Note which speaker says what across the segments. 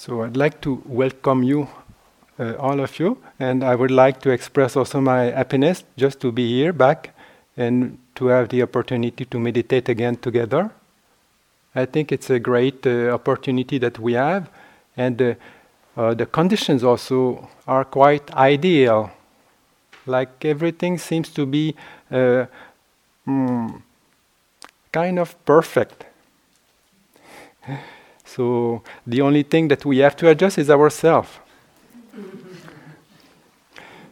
Speaker 1: So I'd like to welcome you, uh, all of you, and I would like to express also my happiness just to be here back and to have the opportunity to meditate again together. I think it's a great uh, opportunity that we have, and uh, uh the conditions also are quite ideal. Like everything seems to be uh, mm, kind of perfect. So the only thing that we have to adjust is ourselves.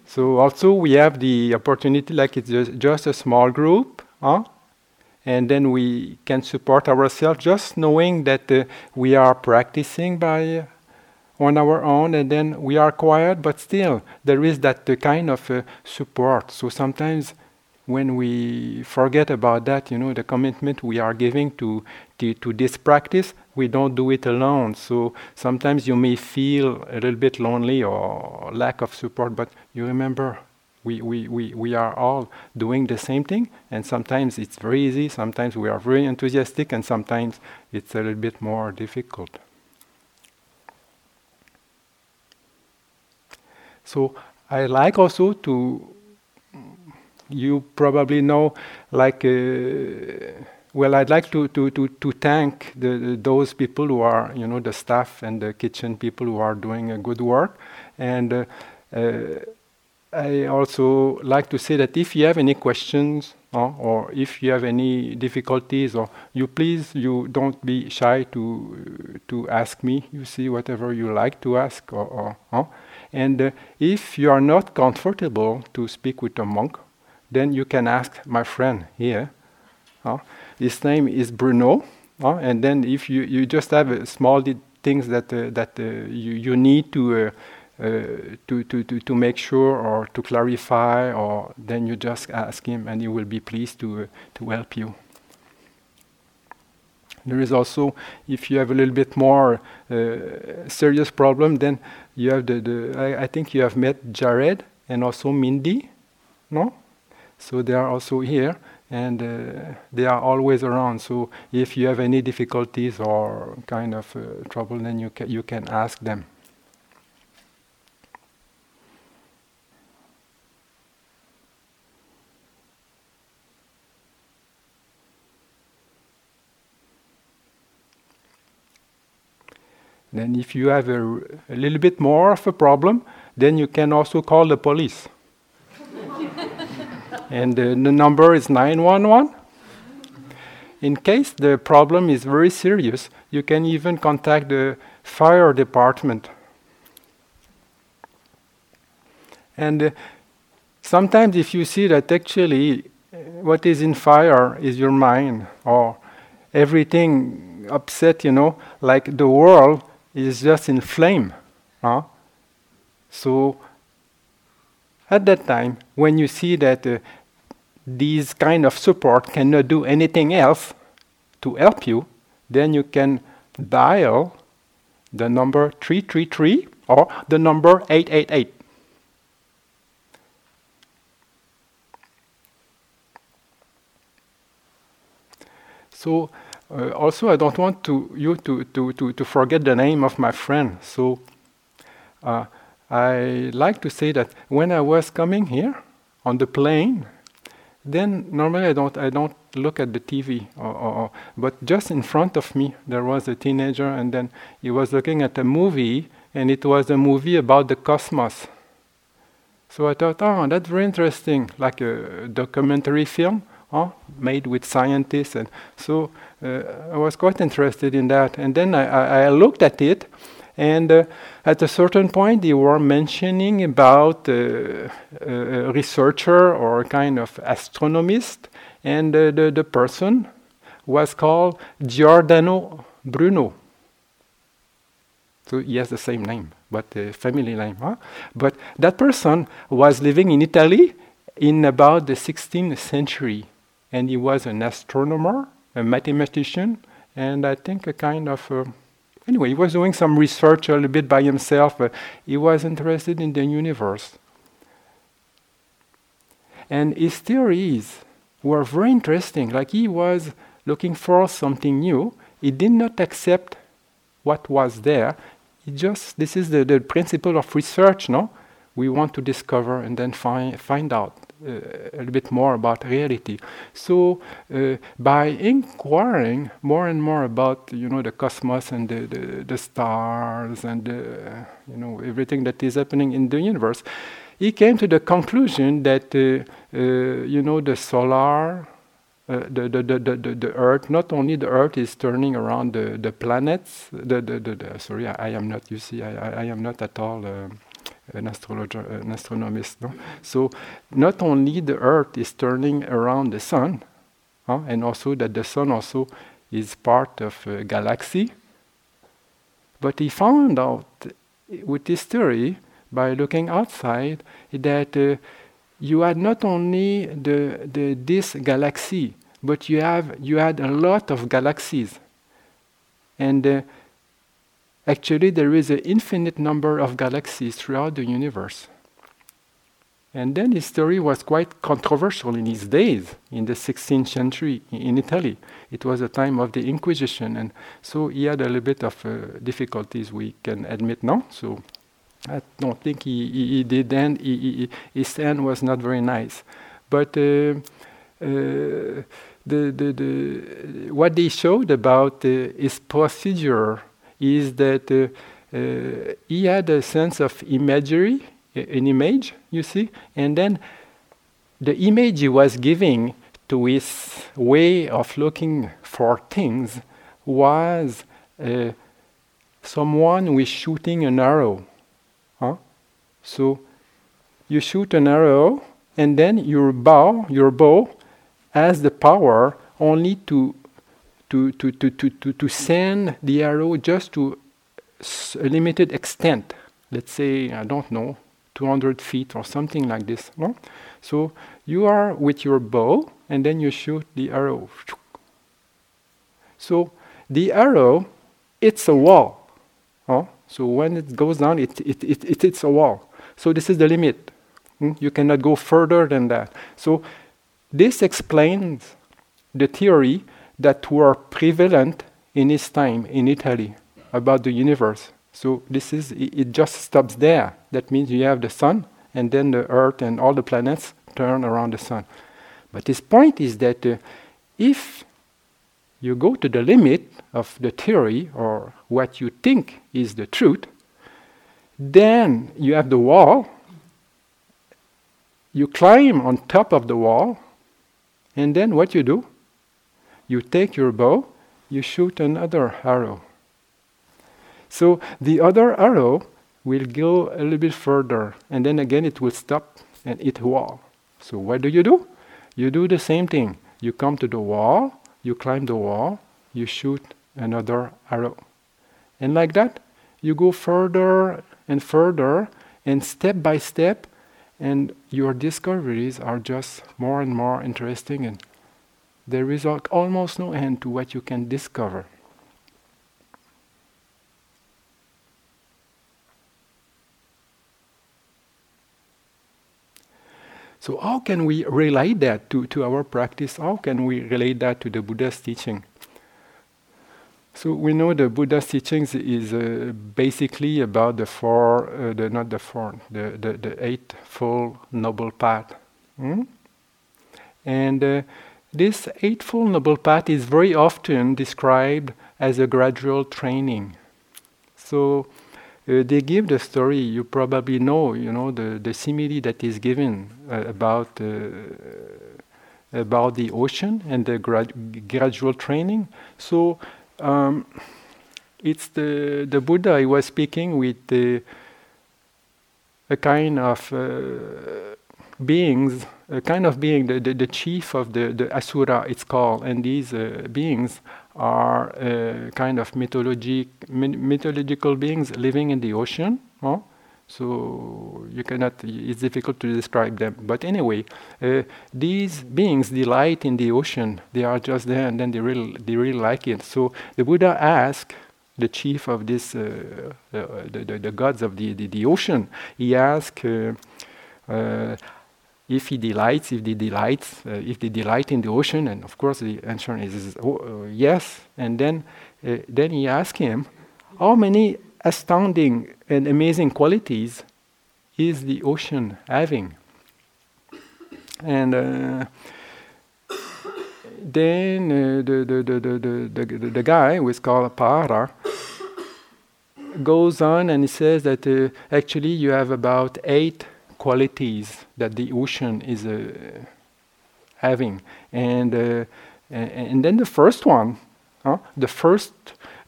Speaker 1: so also we have the opportunity, like it's just, a small group, huh? and then we can support ourselves just knowing that uh, we are practicing by on our own, and then we are quiet, but still there is that uh, kind of uh, support. So sometimes when we forget about that, you know, the commitment we are giving to, to, to this practice, we don't do it alone. So sometimes you may feel a little bit lonely or lack of support, but you remember we, we, we, we are all doing the same thing, and sometimes it's very easy, sometimes we are very enthusiastic, and sometimes it's a little bit more difficult. So I like also to you probably know, like, uh, well, I'd like to, to, to, to thank the, those people who are, you know, the staff and the kitchen people who are doing a good work. And uh, uh, I also like to say that if you have any questions uh, or if you have any difficulties, or you please, you don't be shy to to ask me. You see whatever you like to ask, or, or uh, and uh, if you are not comfortable to speak with a monk, then you can ask my friend here. Uh, his name is Bruno, uh, and then if you, you just have uh, small things that uh, that uh, you you need to, uh, to to to to make sure or to clarify, or then you just ask him, and he will be pleased to to help you. There is also, if you have a little bit more serious problem, then you have the, the I, I think you have met Jared and also Mindy, no? So they are also here and uh, they are always around. So if you have any difficulties or kind of uh, trouble, then you, ca- you can ask them. Then, if you have a, a little bit more of a problem, then you can also call the police and the, the number is 911. In case the problem is very serious, you can even contact the fire department. And uh, sometimes, if you see that actually uh, what is in fire is your mind, or everything upset, you know, like the world is just in flame. Huh? So, at that time, when you see that uh, these kind of support cannot do anything else to help you, then you can dial the number 333 or the number 888. So uh, also I don't want to you to, to, to, to forget the name of my friend. So uh, I like to say that when I was coming here on the plane, then normally I don't I don't look at the TV, or, or, but just in front of me there was a teenager, and then he was looking at a movie, and it was a movie about the cosmos. So I thought, oh, that's very interesting, like a documentary film, oh, made with scientists, and so uh, I was quite interested in that. And then I, I, I looked at it, and uh, at a certain point, they were mentioning about uh, a researcher or a kind of astronomist, and uh, the, the person was called Giordano Bruno. So he has the same name, but the family name. Huh? But that person was living in Italy in about the 16th century, and he was an astronomer, a mathematician, and I think a kind of uh, Anyway, he was doing some research a little bit by himself, but he was interested in the universe. And his theories were very interesting. Like he was looking for something new. He did not accept what was there. It just this is the, the principle of research, no? We want to discover and then find find out a little bit more about reality. So uh, by inquiring more and more about you know the cosmos and the, the, the stars and the, you know everything that is happening in the universe, he came to the conclusion that uh, uh you know the solar uh, the, the, the, the, the Earth, not only the Earth is turning around the, the planets, the, the, the, the sorry, I, I, am not, you see, I, I, am not at all uh, an astrologer, an astronomist. No? So, not only the Earth is turning around the Sun, huh? and also that the Sun also is part of a galaxy, but he found out with this theory, by looking outside, that uh, you had not only the, the, this galaxy, but you have you had a lot of galaxies, and uh, actually there is an infinite number of galaxies throughout the universe. And then his story was quite controversial in his days, in the 16th century in Italy. It was a time of the Inquisition, and so he had a little bit of uh, difficulties, we can admit now. So I don't think he, he, he did then, he, his stand was not very nice. But uh, uh, the, the, the, what they showed about uh, his procedure is that uh, uh, he had a sense of imagery, an image, you see, and then the image he was giving to his way of looking for things was uh, someone who is shooting an arrow. Huh? So you shoot an arrow, and then your bow, your bow, has the power only to to, to, to, to, to, to send the arrow just to a limited extent. Let's say, I don't know, 200 feet or something like this. No? So you are with your bow and then you shoot the arrow. So the arrow, it's a wall. Oh? So when it goes down, it, it, it, it hits a wall. So this is the limit. Hmm? You cannot go further than that. So this explains the theory that were prevalent in his time in Italy about the universe. So this is it, just stops there. That means you have the sun and then the earth and all the planets turn around the sun. But his point is that uh, if you go to the limit of the theory or what you think is the truth, then you have the wall. You climb on top of the wall, and then what you do? You take your bow, you shoot another arrow. So the other arrow will go a little bit further, and then again it will stop and hit wall. So what do you do? You do the same thing. You come to the wall, you climb the wall, you shoot another arrow. And like that, you go further and further, and step by step, and your discoveries are just more and more interesting and there is almost no end to what you can discover. So, how can we relate that to, to our practice? How can we relate that to the Buddha's teaching? So we know the Buddha's teachings is uh, basically about the four, uh, the not the four, the the, the eightfold noble path, hmm? and uh, this Eightfold Noble Path is very often described as a gradual training. So uh, they give the story, you probably know, you know, the, the simile that is given uh, about, uh, about the ocean and the grad- gradual training. So um, it's the, the Buddha, he was speaking with the, a kind of uh, beings a kind of being, the, the, the, chief of the, the Asura, it's called, and these uh, beings are uh, kind of mythologic, mythological beings living in the ocean. Huh? So you cannot, it's difficult to describe them. But anyway, uh, these beings delight in the ocean. They are just there and then they really, they really like it. So the Buddha asked the chief of this, uh, uh, the, the, the, gods of the, the, the ocean, he asked, uh, uh, if he delights, if they delight, uh, if they delight in the ocean, and of course the answer is, oh, uh, yes. And then, uh, then he asks him, how many astounding and amazing qualities is the ocean having? And uh, then uh, the, the, the, the, the, the, the guy who is called Pahara goes on and he says that uh, actually you have about eight qualities that the ocean is uh, having. And, uh, and then the first one, huh, the first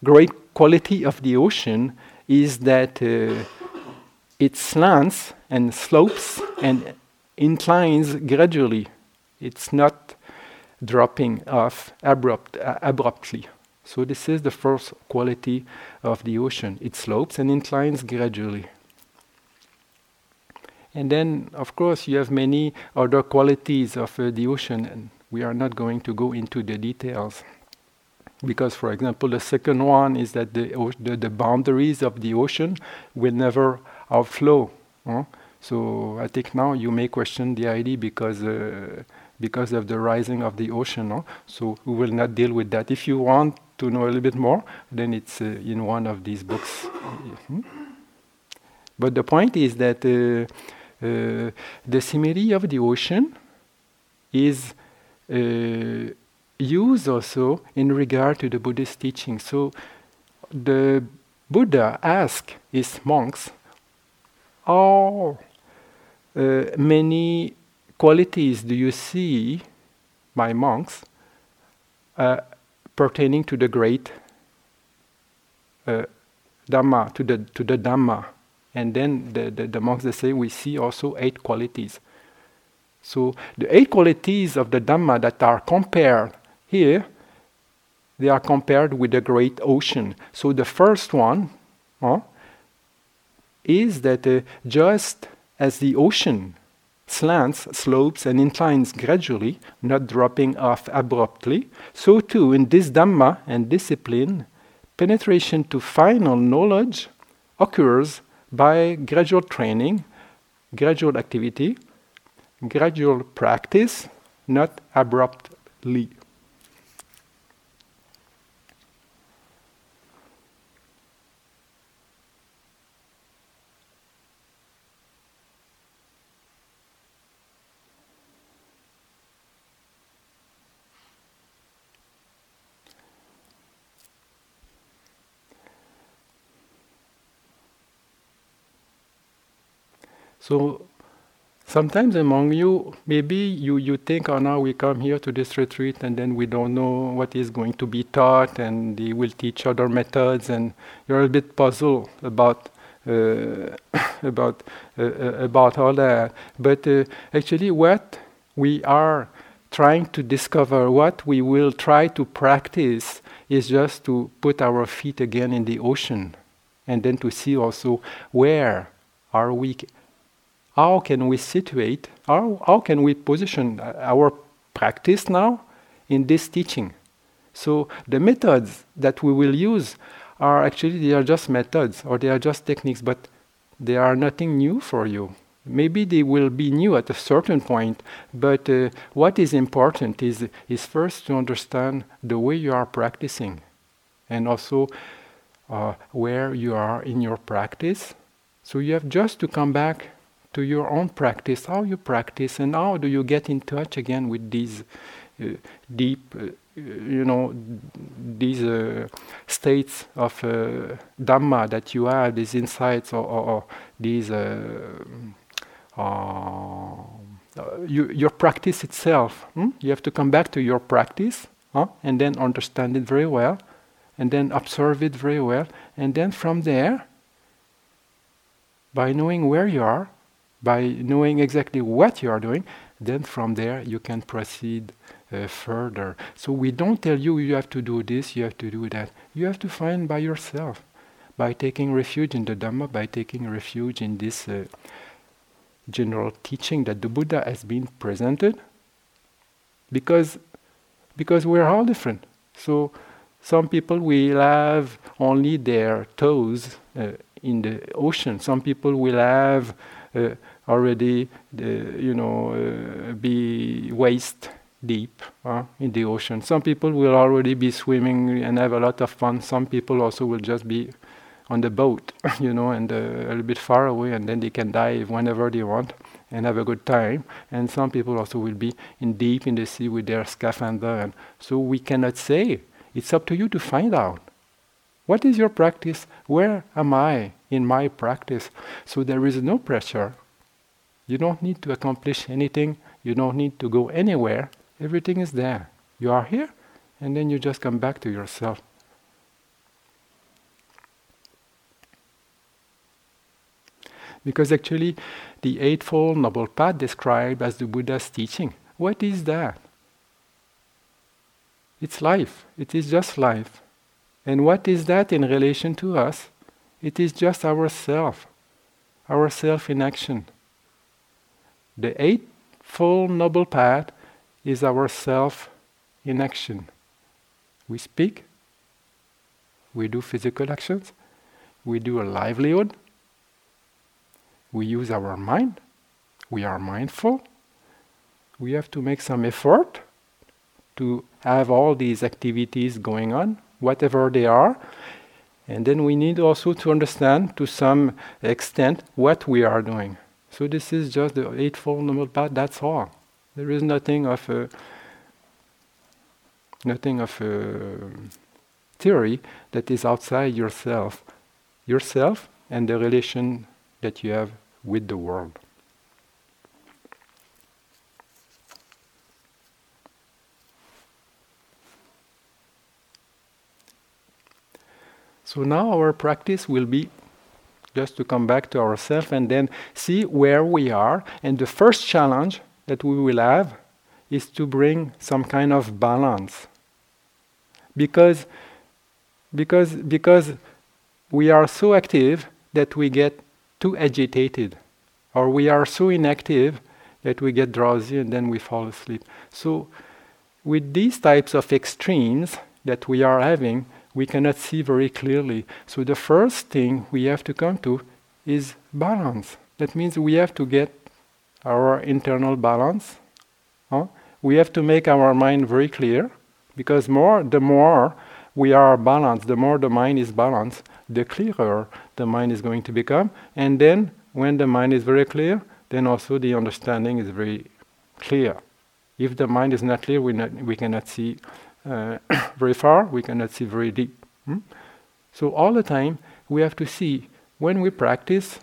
Speaker 1: great quality of the ocean is that uh, it slants and slopes and inclines gradually. It's not dropping off abrupt, uh, abruptly. So this is the first quality of the ocean. It slopes and inclines gradually. And then, of course, you have many other qualities of uh, the ocean, and we are not going to go into the details. Because, for example, the second one is that the, the, the boundaries of the ocean will never outflow. Huh? So I think now you may question the idea because uh, because of the rising of the ocean. No? So we will not deal with that. If you want to know a little bit more, then it's uh, in one of these books. Mm-hmm. But the point is that uh, the simile of the ocean is uh, used also in regard to the Buddhist teaching. So the Buddha asked his monks, how uh, many qualities do you see, my monks, uh, pertaining to the great uh, Dhamma, to the, to the Dhamma? And then the, the, the monks they say we see also eight qualities. So the eight qualities of the Dhamma that are compared here, they are compared with the great ocean. So the first one huh, is that uh, just as the ocean slants, slopes, and inclines gradually, not dropping off abruptly, so too in this Dhamma and discipline, penetration to final knowledge occurs by gradual training, gradual activity, gradual practice, not abruptly. So sometimes among you, maybe you, you think, oh, now we come here to this retreat and then we don't know what is going to be taught and they will teach other methods and you're a bit puzzled about uh, about uh, uh, about all that. But uh, actually, what we are trying to discover, what we will try to practice, is just to put our feet again in the ocean, and then to see also where are we how can we situate, how, how can we position our practice now in this teaching? So the methods that we will use are actually they are just methods or they are just techniques, but they are nothing new for you. Maybe they will be new at a certain point, but uh, what is important is is first to understand the way you are practicing, and also uh, where you are in your practice. So you have just to come back to your own practice, how you practice, and how do you get in touch again with these uh, deep, uh, you know, these uh, states of uh, Dhamma that you have, these insights, or, or, or these. Uh, uh, you, your practice itself. Hmm? You have to come back to your practice huh? and then understand it very well, and then observe it very well, and then from there, by knowing where you are, by knowing exactly what you are doing, then from there you can proceed uh, further. So we don't tell you you have to do this, you have to do that. You have to find by yourself, by taking refuge in the Dhamma, by taking refuge in this uh, general teaching that the Buddha has been presented. Because, because we're all different. So some people will have only their toes uh, in the ocean. Some people will have uh, already, you know, uh, be waist deep uh, in the ocean. Some people will already be swimming and have a lot of fun. Some people also will just be on the boat, you know, and uh, a little bit far away, and then they can dive whenever they want and have a good time. And some people also will be in deep in the sea with their scaphandre. And so we cannot say. It's up to you to find out. What is your practice? Where am I in my practice? So there is no pressure. You don't need to accomplish anything. You don't need to go anywhere. Everything is there. You are here, and then you just come back to yourself. Because actually, the Eightfold Noble Path described as the Buddha's teaching, what is that? It's life. It is just life. And what is that in relation to us? It is just ourself, ourself in action. The Eightfold Noble Path is ourself in action. We speak, we do physical actions, we do a livelihood, we use our mind, we are mindful, we have to make some effort to have all these activities going on, whatever they are. And then we need also to understand to some extent what we are doing. So this is just the Eightfold Noble Path, that's all. There is nothing of a, nothing of a theory that is outside yourself. Yourself and the relation that you have with the world. So now our practice will be just to come back to ourselves and then see where we are. And the first challenge that we will have is to bring some kind of balance. Because, because, because we are so active that we get too agitated, or we are so inactive that we get drowsy and then we fall asleep. So, with these types of extremes that we are having, we cannot see very clearly. So, the first thing we have to come to is balance. That means we have to get our internal balance. Huh? We have to make our mind very clear because more the more we are balanced, the more the mind is balanced, the clearer the mind is going to become. And then, when the mind is very clear, then also the understanding is very clear. If the mind is not clear, we, not, we cannot see very far, we cannot see very deep. Hmm? So, all the time, we have to see when we practice,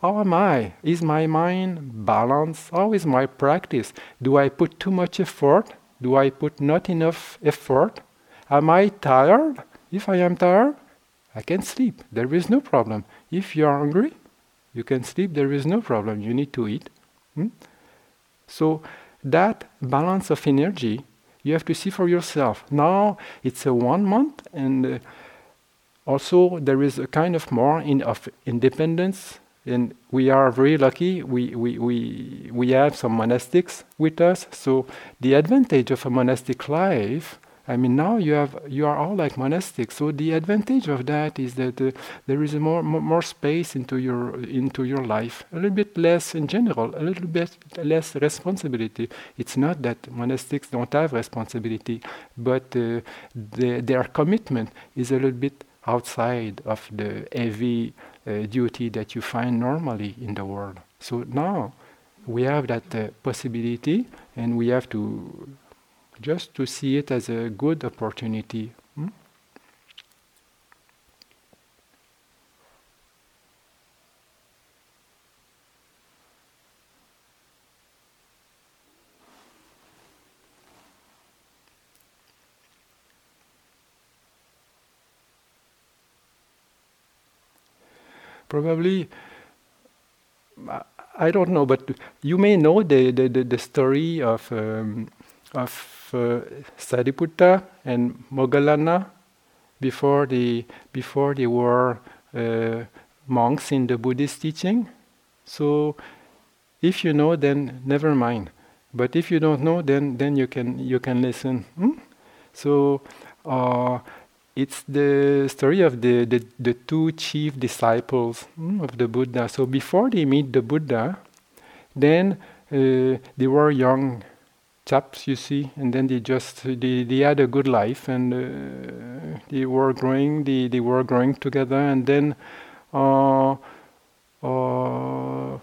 Speaker 1: how am I? Is my mind balanced? How is my practice? Do I put too much effort? Do I put not enough effort? Am I tired? If I am tired, I can sleep. There is no problem. If you are hungry, you can sleep. There is no problem. You need to eat. Hmm? So that balance of energy, you have to see for yourself. Now it's a one month, and uh, also there is a kind of more in of independence. And we are very lucky. We, we, we, we have some monastics with us. So the advantage of a monastic life I mean, now you have you are all like monastics. So the advantage of that is that uh, there is more, more, more space into your into your life. A little bit less in general. A little bit less responsibility. It's not that monastics don't have responsibility, but uh, the, their commitment is a little bit outside of the heavy uh, duty that you find normally in the world. So now we have that uh, possibility, and we have to just to see it as a good opportunity. Hmm? Probably, I don't know, but you may know the, the, the, the story of um, of Sariputta and Moggallana before the before they were uh, monks in the Buddhist teaching. So, if you know, then never mind. But if you don't know, then then you can you can listen. Hmm? So. Uh, it's the story of the, the, the two chief disciples hmm, of the Buddha. So before they meet the Buddha, then uh, they were young chaps, you see, and then they just they, they had a good life and uh, they were growing, they, they were growing together, and then uh, uh,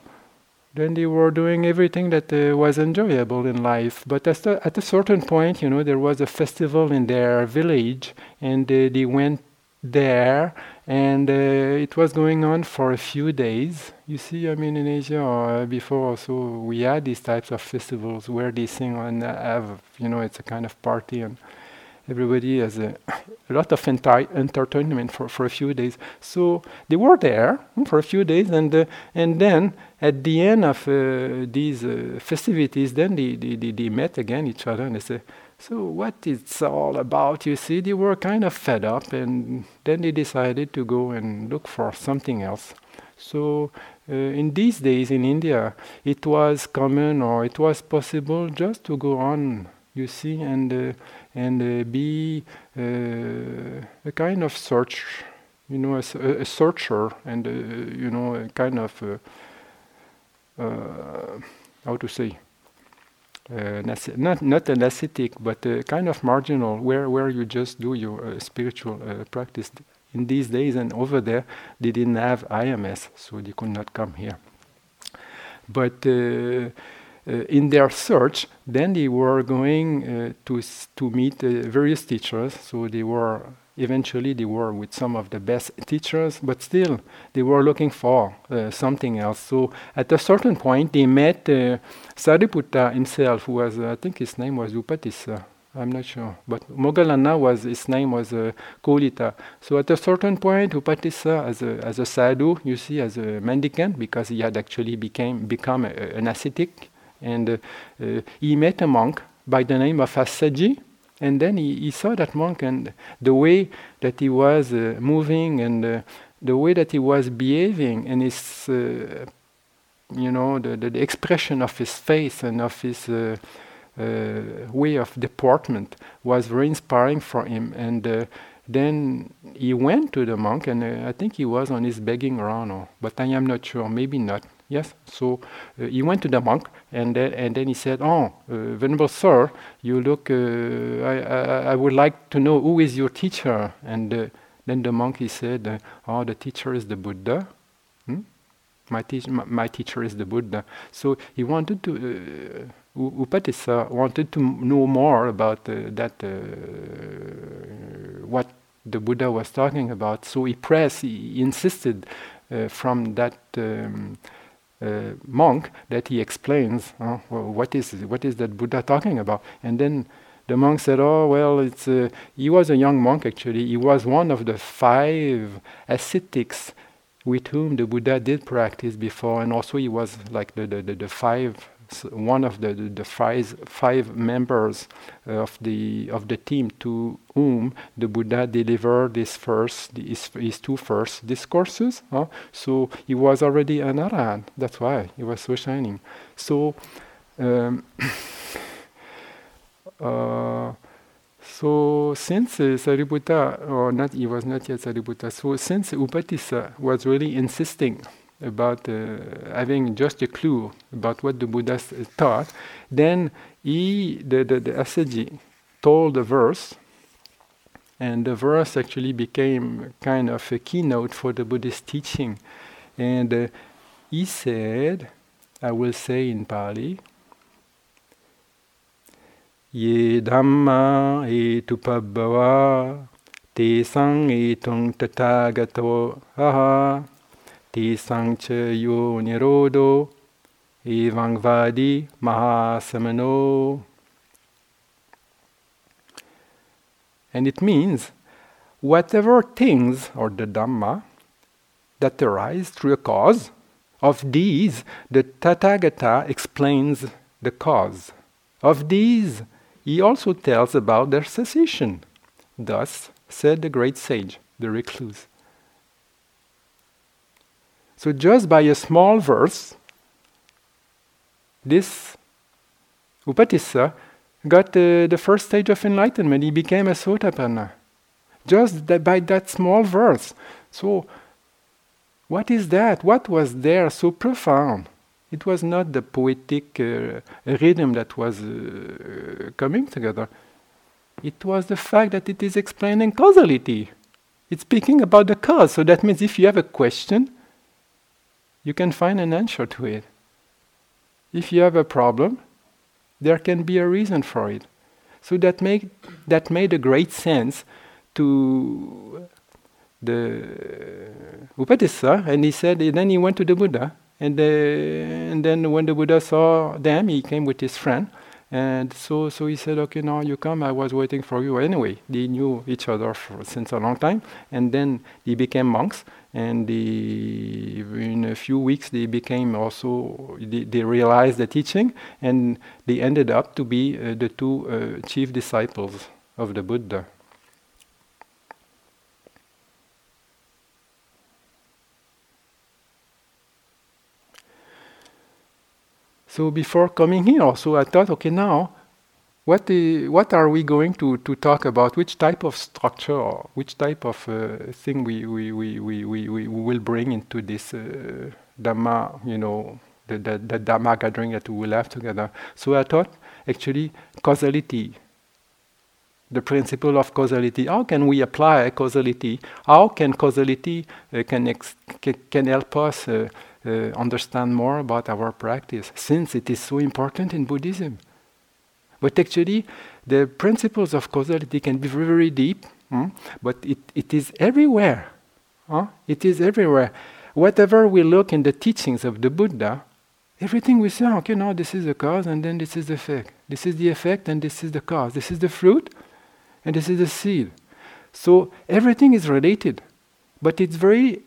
Speaker 1: then they were doing everything that uh, was enjoyable in life. But at a, at a certain point, you know, there was a festival in their village, and uh, they went there and uh, it was going on for a few days. You see, I mean, in Asia uh, before also, we had these types of festivals where they sing and have, you know, it's a kind of party and everybody has a, a lot of enti- entertainment for, for a few days. So they were there for a few days, and uh, and then at the end of uh, these uh, festivities, then they, they, they, they met again each other and they said, so what it's all about, you see, they were kind of fed up, and then they decided to go and look for something else. So uh, in these days in India, it was common or it was possible just to go on, you see, and uh, and uh, be uh, a kind of search, you know, a, a searcher, and uh, you know, a kind of uh, how to say not not an ascetic, but kind of marginal, where where you just do your uh, spiritual uh, practice. In these days and over there, they didn't have IMS, so they could not come here. But uh, uh, in their search, then they were going uh, to to meet various teachers. So they were eventually they were with some of the best teachers, but still they were looking for uh, something else. So at a certain point, they met uh, Sariputta himself, who was, uh, I think his name was Upatissa. I'm not sure, but Moggallana was his name was uh, Kolita. So at a certain point, Upatissa, as a as a sadhu, you see, as a mendicant, because he had actually became become a, an ascetic, and uh, uh, he met a monk by the name of Assaji, and then he, he saw that monk and the way that he was uh, moving and uh, the way that he was behaving and his, uh, you know, the, the, the, expression of his face and of his uh, uh, way of deportment was very inspiring for him. And uh, then he went to the monk, and I think he was on his begging around, but I am not sure, maybe not. Yes. So uh, he went to the monk, and then, and then he said, "Oh, uh, venerable sir, you look. Uh, I, I, I would like to know who is your teacher." And uh, then the monk he said, uh, "Oh, the teacher is the Buddha." Hmm? My, te- my, my, teacher is the Buddha. So he wanted to. Uh, Upatissa wanted to know more about that. what the Buddha was talking about. So he pressed. He insisted from that. Um, uh, monk that he explains uh, well, what is what is that Buddha talking about, and then the monk said, "Oh well, it's uh, he was a young monk actually. He was one of the five ascetics with whom the Buddha did practice before, and also he was like the the, the, the five one of the, the, the, five, five members of the of the team to whom the Buddha delivered his first his, his two first discourses. Huh? So he was already an arahant. That's why he was so shining. So. Um, uh, so since uh, Sariputta, or not, he was not yet Sariputta. So since Upatissa was really insisting about uh, having just a clue about what the Buddha taught, then he, the, the, the Assaji, told a verse, and the verse actually became kind of a keynote for the Buddhist teaching. And uh, he said, I will say in Pali, Ye Dhamma etupabhava te sang etung tatagato aha Tisangcha yo nirodo evangvadi mahasamano. And it means whatever things or the Dhamma that arise through a cause, of these the Tathagata explains the cause. Of these he also tells about their cessation. Thus said the great sage, the recluse. So, just by a small verse, this Upatissa got uh, the first stage of enlightenment. He became a Sotapanna. Just that by that small verse. So, what is that? What was there so profound It was not the poetic uh, rhythm that was uh, coming together. It was the fact that it is explaining causality. It's speaking about the cause. So that means if you have a question, you can find an answer to it. If you have a problem, there can be a reason for it. So that made that made a great sense to the Upatissa, and he said, and then he went to the Buddha, and, and then when the Buddha saw them, he came with his friend, and so, so he said, okay, now you come. I was waiting for you. Anyway, they knew each other for, since a long time, and then they became monks. And they, in a few weeks, they became also. They, they realized the teaching, and they ended up to be uh, the two uh, chief disciples of the Buddha. So before coming here, also I thought, okay, now, what what are we going to, to talk about? Which type of structure, or which type of uh, thing we, we, we, we, we, we will bring into this uh, Dhamma, you know, the, the, the Dhamma gathering that we will have together. So I thought, actually, causality, the principle of causality. How can we apply causality? How can causality uh, can, ex- can help us uh, uh, understand more about our practice, since it is so important in Buddhism. But actually, the principles of causality can be very, very deep, hmm? but it, it is everywhere. Huh? It is everywhere. Whatever we look in the teachings of the Buddha, everything we say, okay, no, this is the cause, and then this is the effect. This is the effect, and this is the cause. This is the fruit, and this is the seed. So everything is related, but it's very,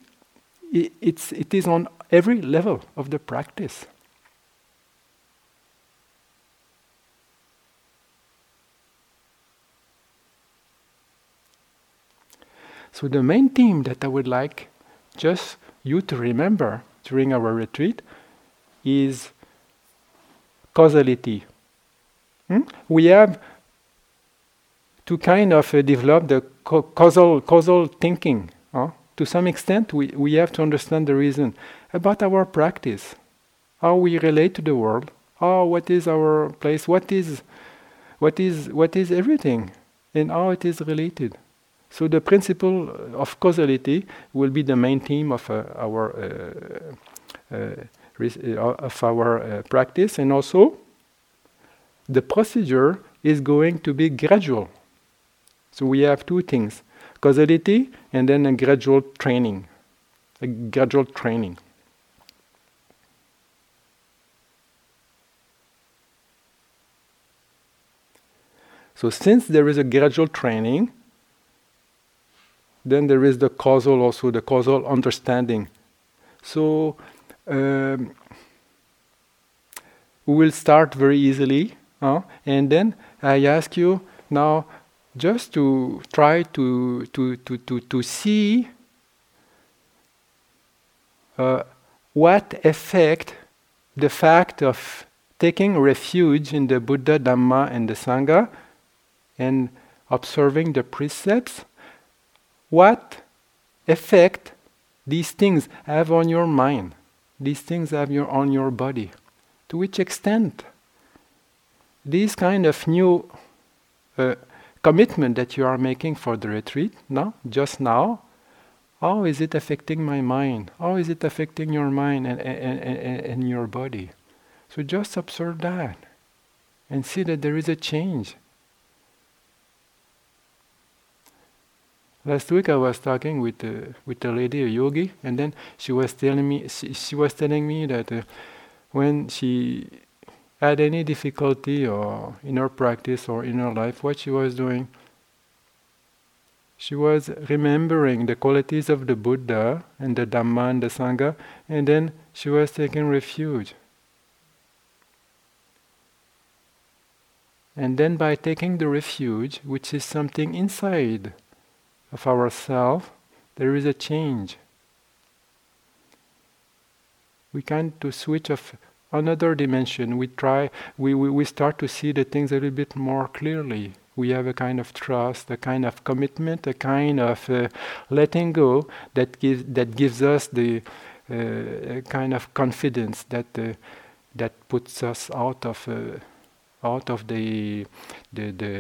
Speaker 1: it, it's, it is on every level of the practice. So, the main theme that I would like just you to remember during our retreat is causality. Hmm? We have to kind of uh, develop the ca- causal, causal thinking. Huh? To some extent, we, we have to understand the reason about our practice, how we relate to the world, how what is our place, what is what is what is everything, and how it is related. So the principle of causality will be the main theme of uh, our uh, uh, uh of our uh, practice, and also the procedure is going to be gradual. So we have two things: causality and then a gradual training, a gradual training. So, since there is a gradual training, then there is the causal also, the causal understanding. So, um, we will start very easily, and then I ask you now just to try to, to, to, to, to see uh, what effect the fact of taking refuge in the Buddha, Dhamma, and the Sangha and observing the precepts, what effect these things have on your mind, these things have your, on your body, to which extent this kind of new uh, commitment that you are making for the retreat, now, just now, how is it affecting my mind? How is it affecting your mind and, and, and, and your body? So just observe that and see that there is a change. Last week I was talking with uh, with a lady, a yogi, and then she was telling me she, she was telling me that uh, when she had any difficulty or in her practice or in her life, what she was doing, she was remembering the qualities of the Buddha and the Dhamma and the Sangha, and then she was taking refuge. And then by taking the refuge, which is something inside of ourself, there is a change. We kind to switch of another dimension. We try, we, we, we start to see the things a little bit more clearly. We have a kind of trust, a kind of commitment, a kind of uh, letting go that gives that gives us the a kind of confidence that uh, that puts us out of uh, out of the the the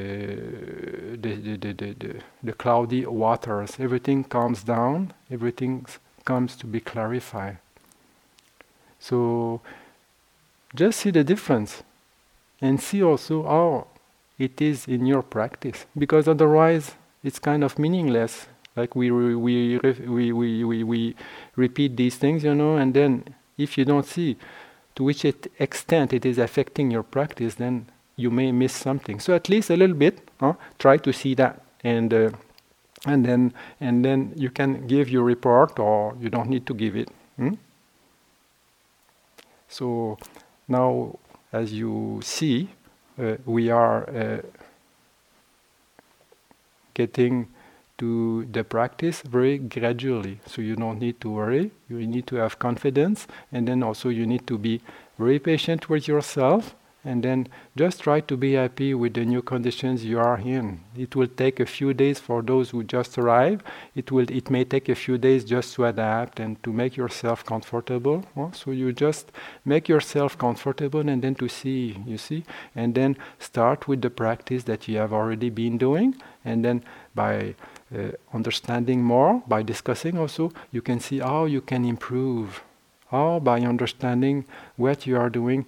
Speaker 1: the, the, the, the, the cloudy waters. Everything calms down. Everything comes to be clarified. So just see the difference and see also how it is in your practice because otherwise it's kind of meaningless like we we we we we, we, we repeat these things you know and then if you don't see to which extent it is affecting your practice then you may miss something so at least a little bit huh? try to see that and uh, and then and then you can give your report or you don't need to give it hmm? so now as you see uh, we are uh, getting to the practice very gradually. So you don't need to worry. You need to have confidence, and then also you need to be very patient with yourself and then just try to be happy with the new conditions you are in. It will take a few days for those who just arrive. It will it may take a few days just to adapt and to make yourself comfortable. So you just make yourself comfortable and then to see, you see, and then start with the practice that you have already been doing, and then by uh, understanding more, by discussing also, you can see how you can improve. How by understanding what you are doing,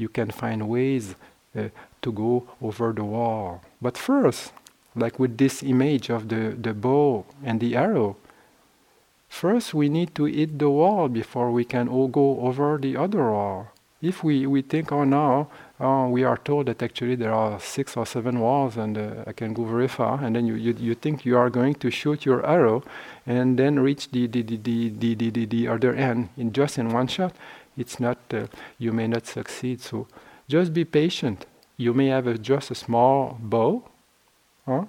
Speaker 1: you can find ways uh, to go over the wall. But first, like with this image of the, the bow and the arrow, first we need to hit the wall before we can all go over the other wall. If we, we think, oh no, oh, we are told that actually there are six or seven walls and uh, I can go very far, and then you, you, you think you are going to shoot your arrow and then reach the, the, the, the, the, the, the other end in just in one shot, it's not uh, you may not succeed. So just be patient. You may have a, just a small bow huh?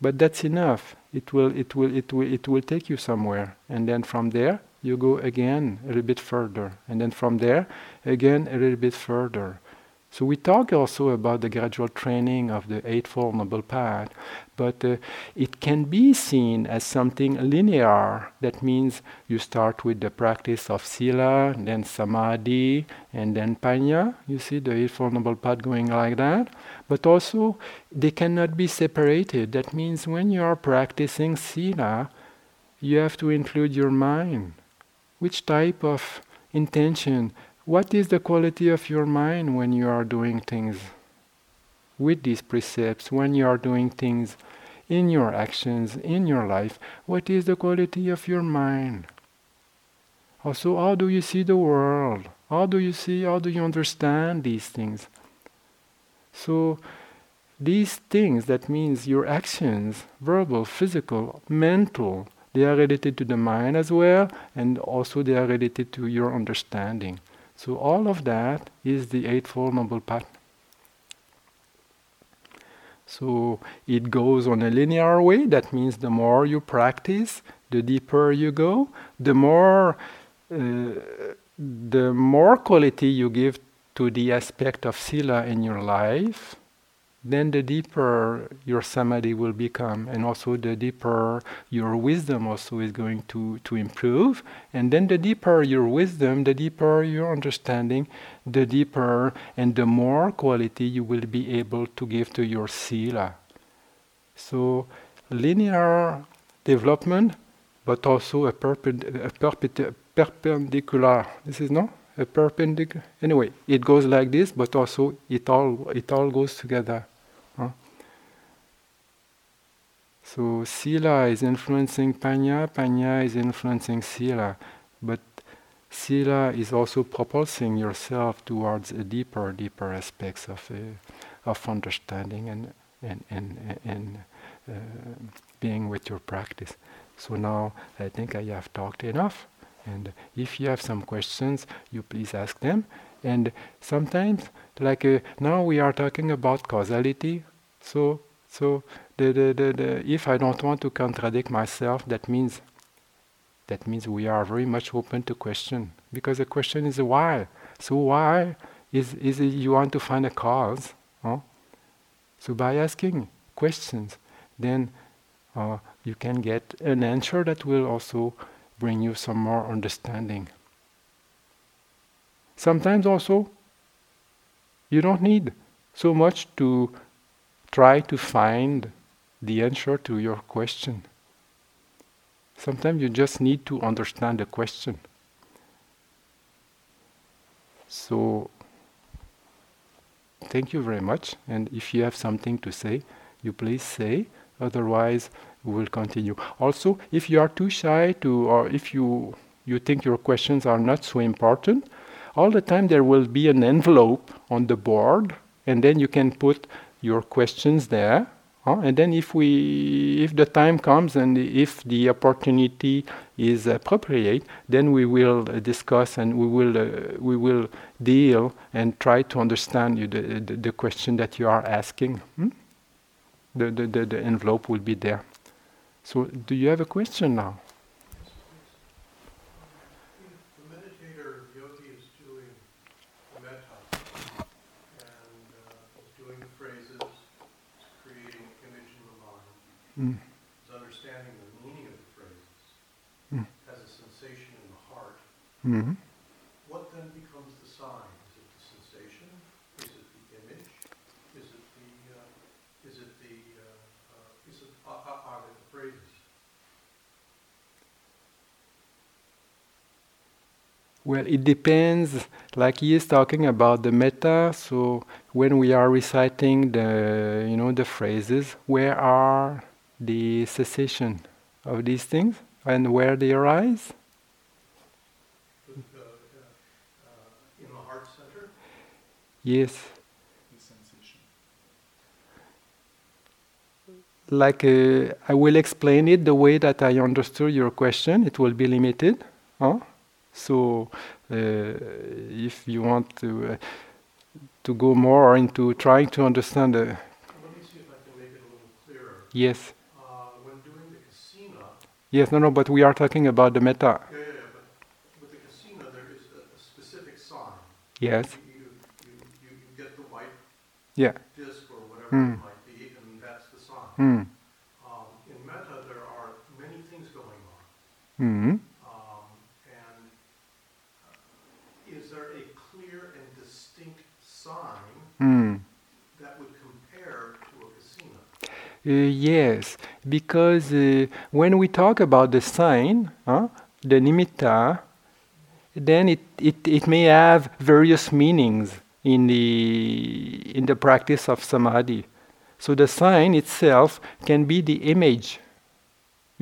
Speaker 1: but that's enough. It will it will it will it will take you somewhere. And then from there you go again a little bit further. And then from there again a little bit further. So we talk also about the gradual training of the Eightfold Noble Path, but uh, it can be seen as something linear. That means you start with the practice of Sila, then Samadhi, and then Panya. You see the Eightfold Noble Path going like that. But also, they cannot be separated. That means when you are practicing Sila, you have to include your mind. Which type of intention what is the quality of your mind when you are doing things with these precepts, when you are doing things in your actions, in your life? What is the quality of your mind? Also, how do you see the world? How do you see, how do you understand these things? So, these things, that means your actions, verbal, physical, mental, they are related to the mind as well, and also they are related to your understanding. So all of that is the Eightfold Noble Path. So it goes on a linear way. That means the more you practice, the deeper you go, the more uh, the more quality you give to the aspect of sila in your life, then the deeper your samadhi will become and also the deeper your wisdom also is going to, to improve. And then the deeper your wisdom the deeper your understanding the deeper and the more quality you will be able to give to your sila. So linear development but also a, perpend- a perpet- perpendicular this is no? A perpendicular anyway it goes like this but also it all it all goes together So sila is influencing panya, panya is influencing sila, but sila is also propulsing yourself towards a deeper, deeper aspects of uh, of understanding and and and and uh, being with your practice. So now I think I have talked enough, and if you have some questions, you please ask them. And sometimes, like uh, now, we are talking about causality. So so the, the, the, the, if I don't want to contradict myself, that means that means we are very much open to question because the question is why. So why is is you want to find a cause? Huh? So by asking questions, then uh, you can get an answer that will also bring you some more understanding. Sometimes also, you don't need so much to try to find the answer to your question. Sometimes you just need to understand the question. So, thank you very much. And if you have something to say, you please say. Otherwise, we will continue. Also, if you are too shy to, or if you you think your questions are not so important, all the time there will be an envelope on the board, and then you can put your questions there. Huh? And then, if we, if the time comes and if the opportunity is appropriate, then we will uh, discuss and we will uh, we will deal and try to understand you the, the, the question that you are asking. Hmm? The, the, the the envelope will be there. So, do you have a question now?
Speaker 2: Mm. Is understanding the meaning of the phrases mm. as a sensation in the heart.
Speaker 1: Mm-hmm.
Speaker 2: What then becomes the sign? Is it the sensation? Is it the image? Is it the? Uh, is it the? Uh, uh, is it? Uh, uh, are they the phrases?
Speaker 1: Well, it depends. Like he is talking about the metta, So when we are reciting the, you know, the phrases, where are the cessation of these things and where they arise?
Speaker 2: Uh, in the heart center?
Speaker 1: Yes. Like uh, I will explain it the way that I understood your question. It will be limited. Huh? So, uh, if you want to uh, to go more into trying to understand the.
Speaker 2: Let me see if I can make it a little clearer.
Speaker 1: Yes.
Speaker 2: Yes,
Speaker 1: no, no, but we are talking about the metta.
Speaker 2: Yeah, yeah, yeah but with the kasina there is a, specific sign.
Speaker 1: Yes.
Speaker 2: You, you, you, you, get the white
Speaker 1: yeah.
Speaker 2: disc or whatever
Speaker 1: mm.
Speaker 2: it might be, and that's the sign.
Speaker 1: Mm.
Speaker 2: Um, in metta there are many things going on.
Speaker 1: Mm.
Speaker 2: Um, and uh, is there a clear and distinct sign
Speaker 1: mm.
Speaker 2: that would compare to a kasina?
Speaker 1: Uh, yes because uh, when we talk about the sign, huh, the nimitta, then it, it, it may have various meanings in the, in the practice of samadhi. So the sign itself can be the image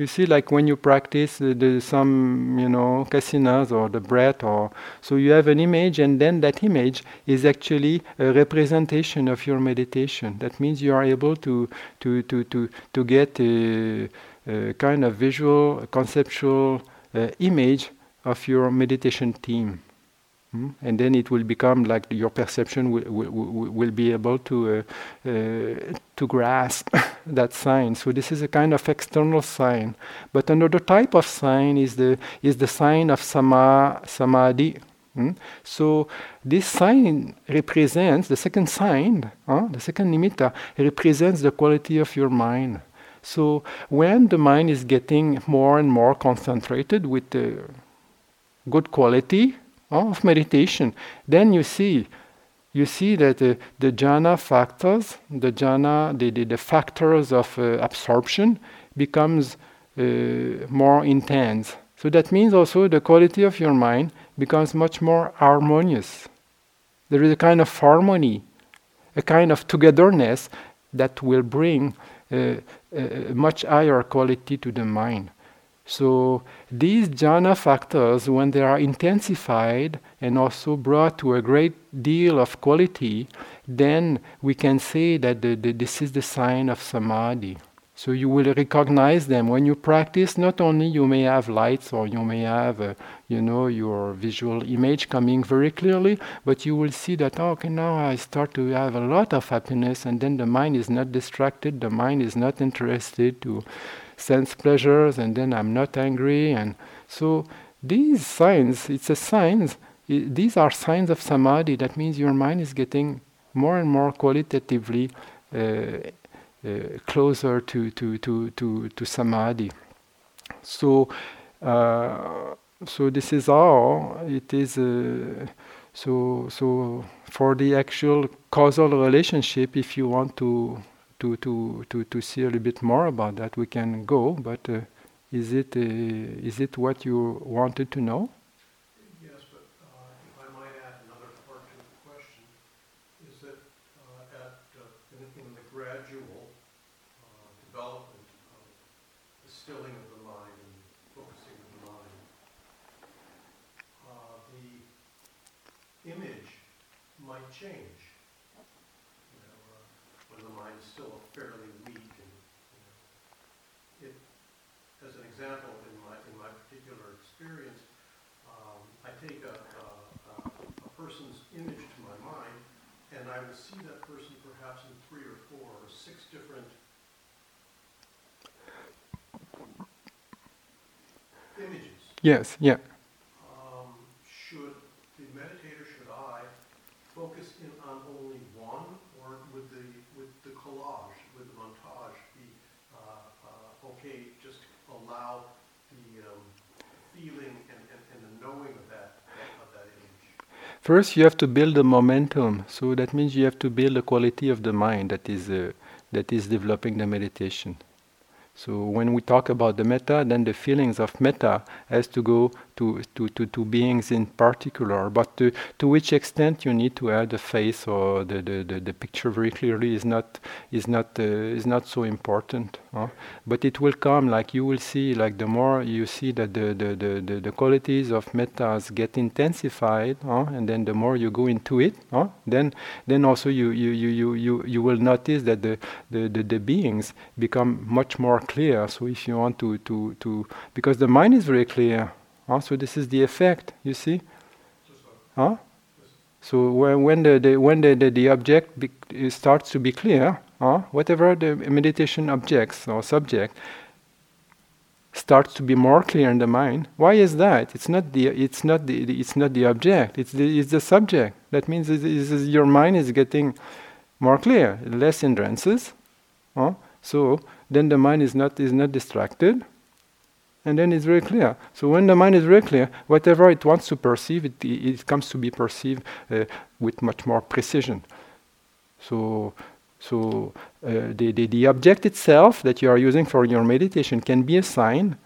Speaker 1: you see, like when you practice uh, the, some, you know, kasinas or the breath, or so you have an image, and then that image is actually a representation of your meditation. That means you are able to to to to to get a, a kind of visual, conceptual uh, image of your meditation team. Mm? And then it will become like your perception will, will, will be able to, uh, uh, to grasp that sign. So this is a kind of external sign. But another type of sign is the, is the sign of sama, samadhi. Mm? So this sign represents, the second sign, huh? the second nimitta, represents the quality of your mind. So when the mind is getting more and more concentrated with the good quality, of meditation, then you see, you see that uh, the jhana factors, the jhana, the, the, the factors of uh, absorption becomes uh, more intense. So that means also the quality of your mind becomes much more harmonious. There is a kind of harmony, a kind of togetherness that will bring uh, a much higher quality to the mind. So these jhana factors, when they are intensified and also brought to a great deal of quality, then we can say that the, the, this is the sign of samadhi. So you will recognize them when you practice. Not only you may have lights or you may have, uh, you know, your visual image coming very clearly, but you will see that oh, okay now I start to have a lot of happiness, and then the mind is not distracted. The mind is not interested to sense pleasures and then I'm not angry. And so these signs, it's a signs, these are signs of samadhi. That means your mind is getting more and more qualitatively uh, uh, closer to, to, to, to, to samadhi. So Uh, so this is how it is. Uh, so so for the actual causal relationship, if you want to to to to, to see a little bit more about that, we can go. But uh, is it uh, is it what you wanted to know? Yes, yeah.
Speaker 2: Um, should the meditator, should I, focus in on only one, or would the, with the collage, with the montage be, uh, uh, okay, just allow the um, feeling and, and, and, the knowing of that, of that image?
Speaker 1: First, you have to build the momentum. So that means you have to build the quality of the mind that is, uh, that is developing the meditation. So when we talk about the metta, then the feelings of metta has to go to, to, to, to beings in particular. But to, to which extent you need to add the face or the, the, the, the picture very clearly is not is not uh, is not so important. Huh? But it will come like you will see like the more you see that the, the, the, the, the qualities of mettas get intensified, huh? and then the more you go into it, huh? then then also you, you, you, you, you, you will notice that the, the, the, the beings become much more clear. So if you want to, to, to because the mind is very clear So this is the effect, you see? Huh? So when, when the, the when the, the, the object be, starts to be clear, huh? whatever the meditation objects or subject starts to be more clear in the mind. Why is that? It's not the it's not the, it's not the object. It's the it's the subject. That means it's, it's, your mind is getting more clear, less hindrances. Huh? So then the mind is not is not distracted and then it's very clear. So when the mind is very clear, whatever it wants to perceive, it, it comes to be perceived uh, with much more precision. So, so uh, the, the, the object itself that you are using for your meditation can be a sign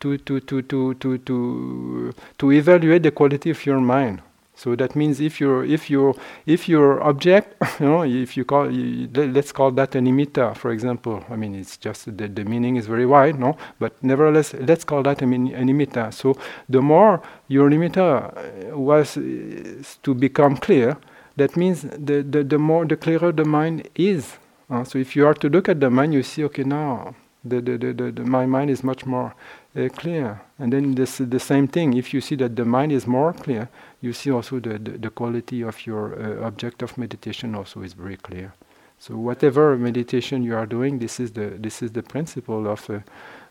Speaker 1: to, to, to, to, to, to, to evaluate the quality of your mind. So that means if your if your if your object, you know, if you call let's call that an nimitta, for example. I mean, it's just the, the meaning is very wide, no? But nevertheless, let's call that an, a nimitta. So the more your nimitta was to become clear, that means the, the, the more the clearer the mind is. Uh, so if you are to look at the mind, you see, okay, now the, the, the, the, my mind is much more uh, clear. And then this, the same thing, if you see that the mind is more clear, you see also the, the, the quality of your uh, object of meditation also is very clear. So whatever meditation you are doing, this is the this is the principle of uh,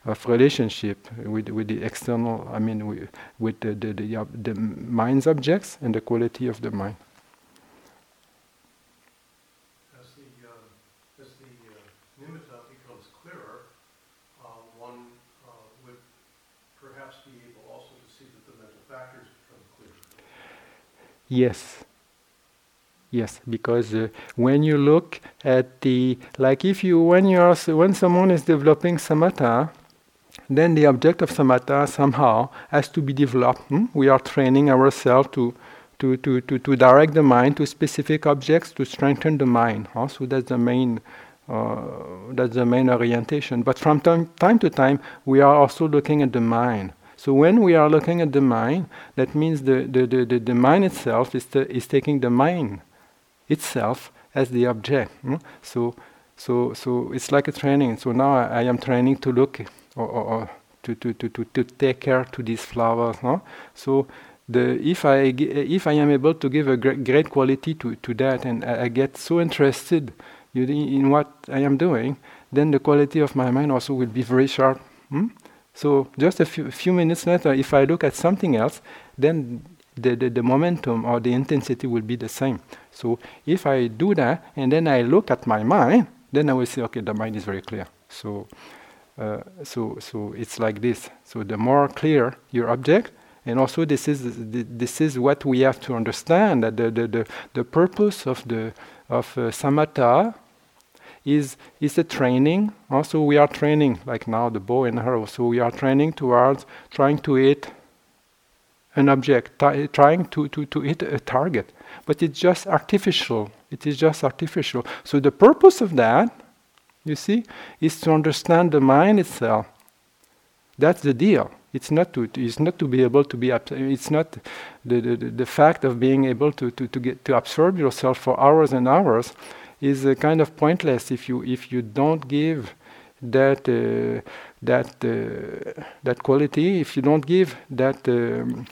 Speaker 1: of relationship with with the external. I mean, with, with the the, the, the mind's objects and the quality of the mind. Yes. Yes, because uh, when you look at the like if you when you are when someone is developing samatha, then the object of samatha somehow has to be developed. Hmm? We are training ourselves to, to, to, to, to direct the mind to specific objects to strengthen the mind. Huh? So that's the main uh, that's the main orientation. But from time, time to time, we are also looking at the mind. So when we are looking at the mind, that means the, the, the, the, the mind itself is, the, is taking the mind itself as the object. Hmm? So, so, so it's like a training. So now I, I am training to look or, or, or to, to, to, to, to take care to these flowers. No? So the, if, I, if I am able to give a great, quality to, to that and I, I get so interested in what I am doing, then the quality of my mind also will be very sharp. Hmm? So just a few, few minutes later, if I look at something else, then the, the, the, momentum or the intensity will be the same. So if I do that and then I look at my mind, then I will say, okay, the mind is very clear. So uh, so so it's like this. So the more clear your object, and also this is this is what we have to understand that the the the, the purpose of the of uh, samatha is is a training. Uh, also, we are training like now the bow and arrow. So we are training towards trying to hit an object, t- trying to, to, to hit a target. But it's just artificial. It is just artificial. So the purpose of that, you see, is to understand the mind itself. That's the deal. It's not to, it's not to be able to be. It's not the, the, the fact of being able to, to, to get to absorb yourself for hours and hours is uh, kind of pointless if you if you don't give that uh, that uh, that quality. If you don't give that um,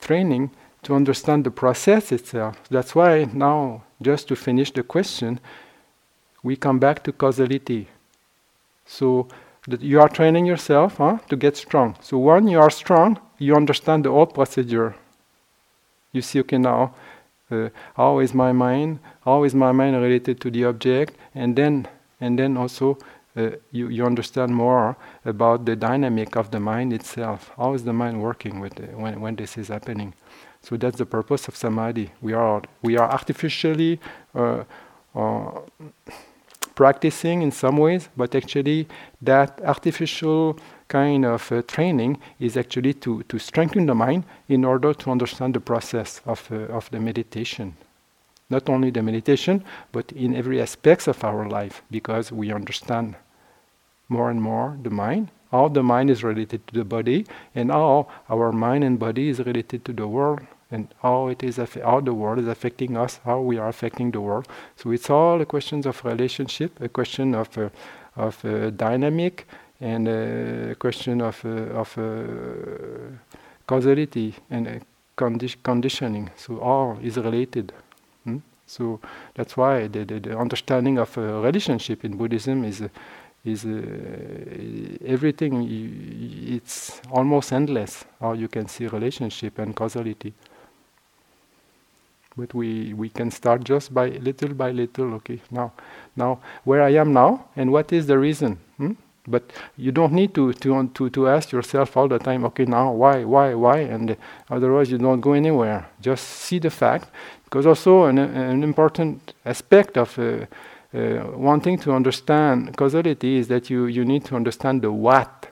Speaker 1: training to understand the process itself. That's why now, just to finish the question, we come back to causality. So you are training yourself huh, to get strong. So when you are strong, you understand the whole procedure. You see, okay, now uh, how is my mind? How is my mind related to the object? And then, and then also uh, you, you understand more about the dynamic of the mind itself. How is the mind working with the, when, when this is happening? So that's the purpose of samadhi. We are we are artificially uh, uh, practicing in some ways, but actually that artificial kind of uh, training is actually to, to strengthen the mind in order to understand the process of, uh, of the meditation. Not only the meditation, but in every aspects of our life, because we understand more and more the mind, how the mind is related to the body, and how our mind and body is related to the world, and how it is how the world is affecting us, how we are affecting the world. So it's all a question of relationship, a question of uh, of uh, dynamic, and a question of, uh, of uh, causality and uh, condi- conditioning. So all is related. Hmm? So that's why the, the, the, understanding of a relationship in Buddhism is is uh, everything. It's almost endless how you can see relationship and causality. But we we can start just by little by little. Okay, now now where I am now and what is the reason? Hmm? But you don't need to, to, to, to ask yourself all the time, okay, now why, why, why? And otherwise you don't go anywhere. Just see the fact. Because also an, an important aspect of uh, uh, wanting to understand causality is that you, you need to understand the what.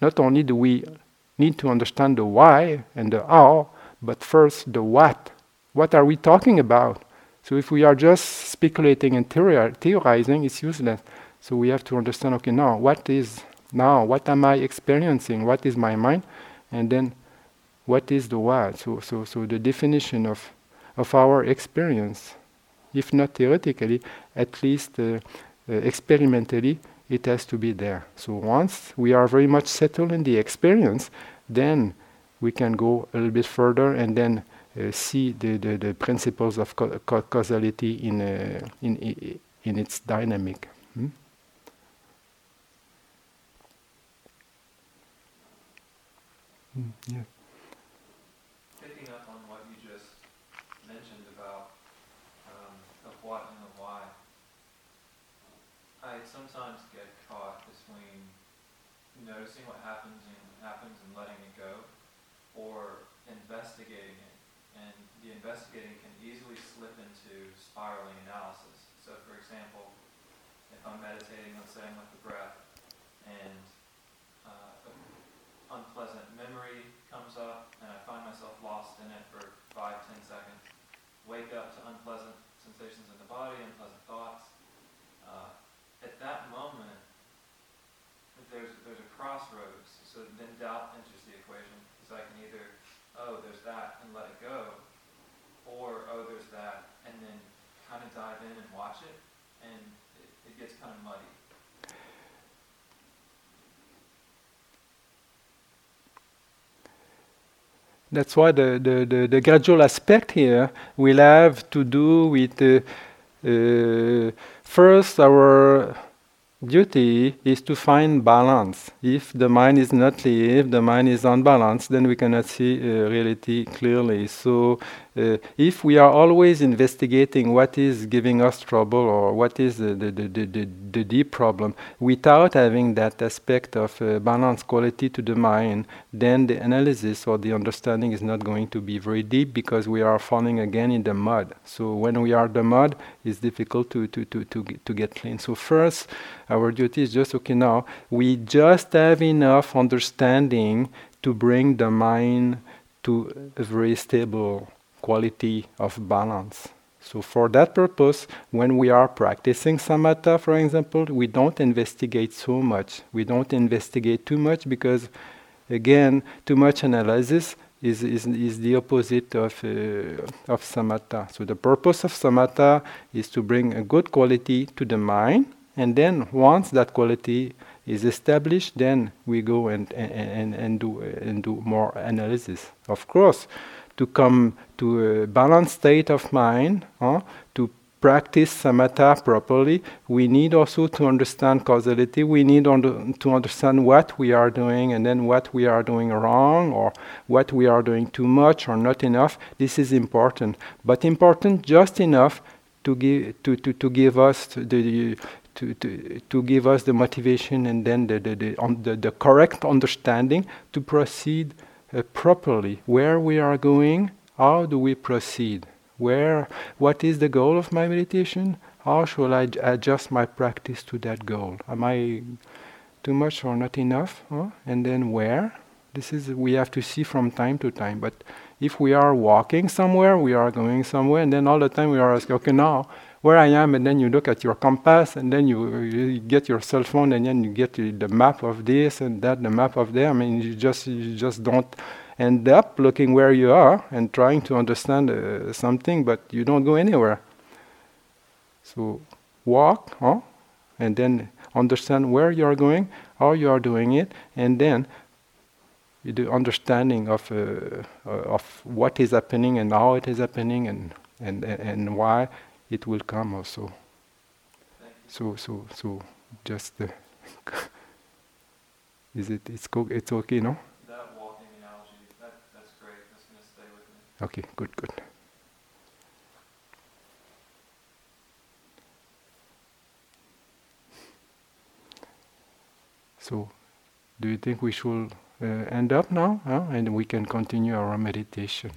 Speaker 1: Not only do we need to understand the why and the how, but first the what. What are we talking about? So if we are just speculating and theorizing, it's useless. So we have to understand okay, now what is now? What am I experiencing? What is my mind? And then what is the what? So, so, so the definition of, of our experience, if not theoretically, at least uh, uh, experimentally, it has to be there. So once we are very much settled in the experience, then we can go a little bit further and then uh, see the, the, the, principles of ca- causality in, uh, in, in its dynamic. Hmm?
Speaker 3: Mm, yeah. Picking up on what you just mentioned about um, the what and the why, I sometimes get caught between noticing what happens and happens and letting it go, or investigating it. And the investigating can easily slip into spiraling analysis. So, for example, if I'm meditating, let's say I'm with the breath, and unpleasant memory comes up and I find myself lost in it for five, ten seconds. Wake up to unpleasant sensations in the body, unpleasant thoughts. Uh, at that moment, there's there's a crossroads. So then doubt enters the equation. So I can either, oh, there's that and let it go, or oh, there's that and then kind of dive in and watch it, and it, it gets kind of muddy.
Speaker 1: That's why the, the, the, the, gradual aspect here will have to do with uh, uh, first our duty is to find balance. If the mind is not clear, if the mind is unbalanced, then we cannot see uh, reality clearly. So uh, if we are always investigating what is giving us trouble or what is the, the, the, the, the deep problem without having that aspect of uh, balance quality to the mind, then the analysis or the understanding is not going to be very deep because we are falling again in the mud. So when we are the mud, it's difficult to, to, to, to, to get clean. So first, our duty is just okay now, we just have enough understanding to bring the mind to a very stable quality of balance. So, for that purpose, when we are practicing samatha, for example, we don't investigate so much. We don't investigate too much because, again, too much analysis is, is, is the opposite of, uh, of samatha. So, the purpose of samatha is to bring a good quality to the mind, and then once that quality is established, then we go and, and, and, do, and do more analysis. Of course, to come to a balanced state of mind, huh, to practice samatha properly, we need also to understand causality. We need to understand what we are doing and then what we are doing wrong or what we are doing too much or not enough. This is important, but important just enough to give to, to, to give us the to, to, to give us the motivation and then the, the, the, the, the correct understanding to proceed Uh, properly where we are going how do we proceed? Where what is the goal of my meditation? How shall i adjust my practice to that goal? Am i too much or not enough huh? and then where? This is we have to see from time to time but if we are walking somewhere we are going somewhere and then all the time we are asking okay now where I am, and then you look at your compass, and then you, you, get your cell phone, and then you get the map of this and that, the map of there. I mean, you just you just don't end up looking where you are and trying to understand uh, something, but you don't go anywhere. So walk, huh? and then understand where you are going, how you are doing it, and then the understanding of uh, uh, of what is happening and how it is happening and and and why it will come also. So so so just uh, is it it's co- it's okay no?
Speaker 3: That walking analogy that that's great. That's gonna stay with me.
Speaker 1: Okay, good, good. So, do you think we should Uh, end up now, huh? and we can continue our meditation?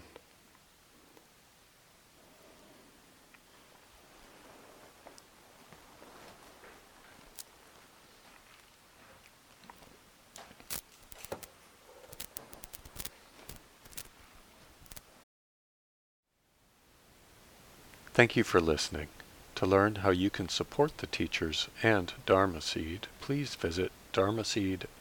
Speaker 4: Thank you for listening. To learn how you can support the teachers and Dharma Seed, please visit dharma dharmaseed.org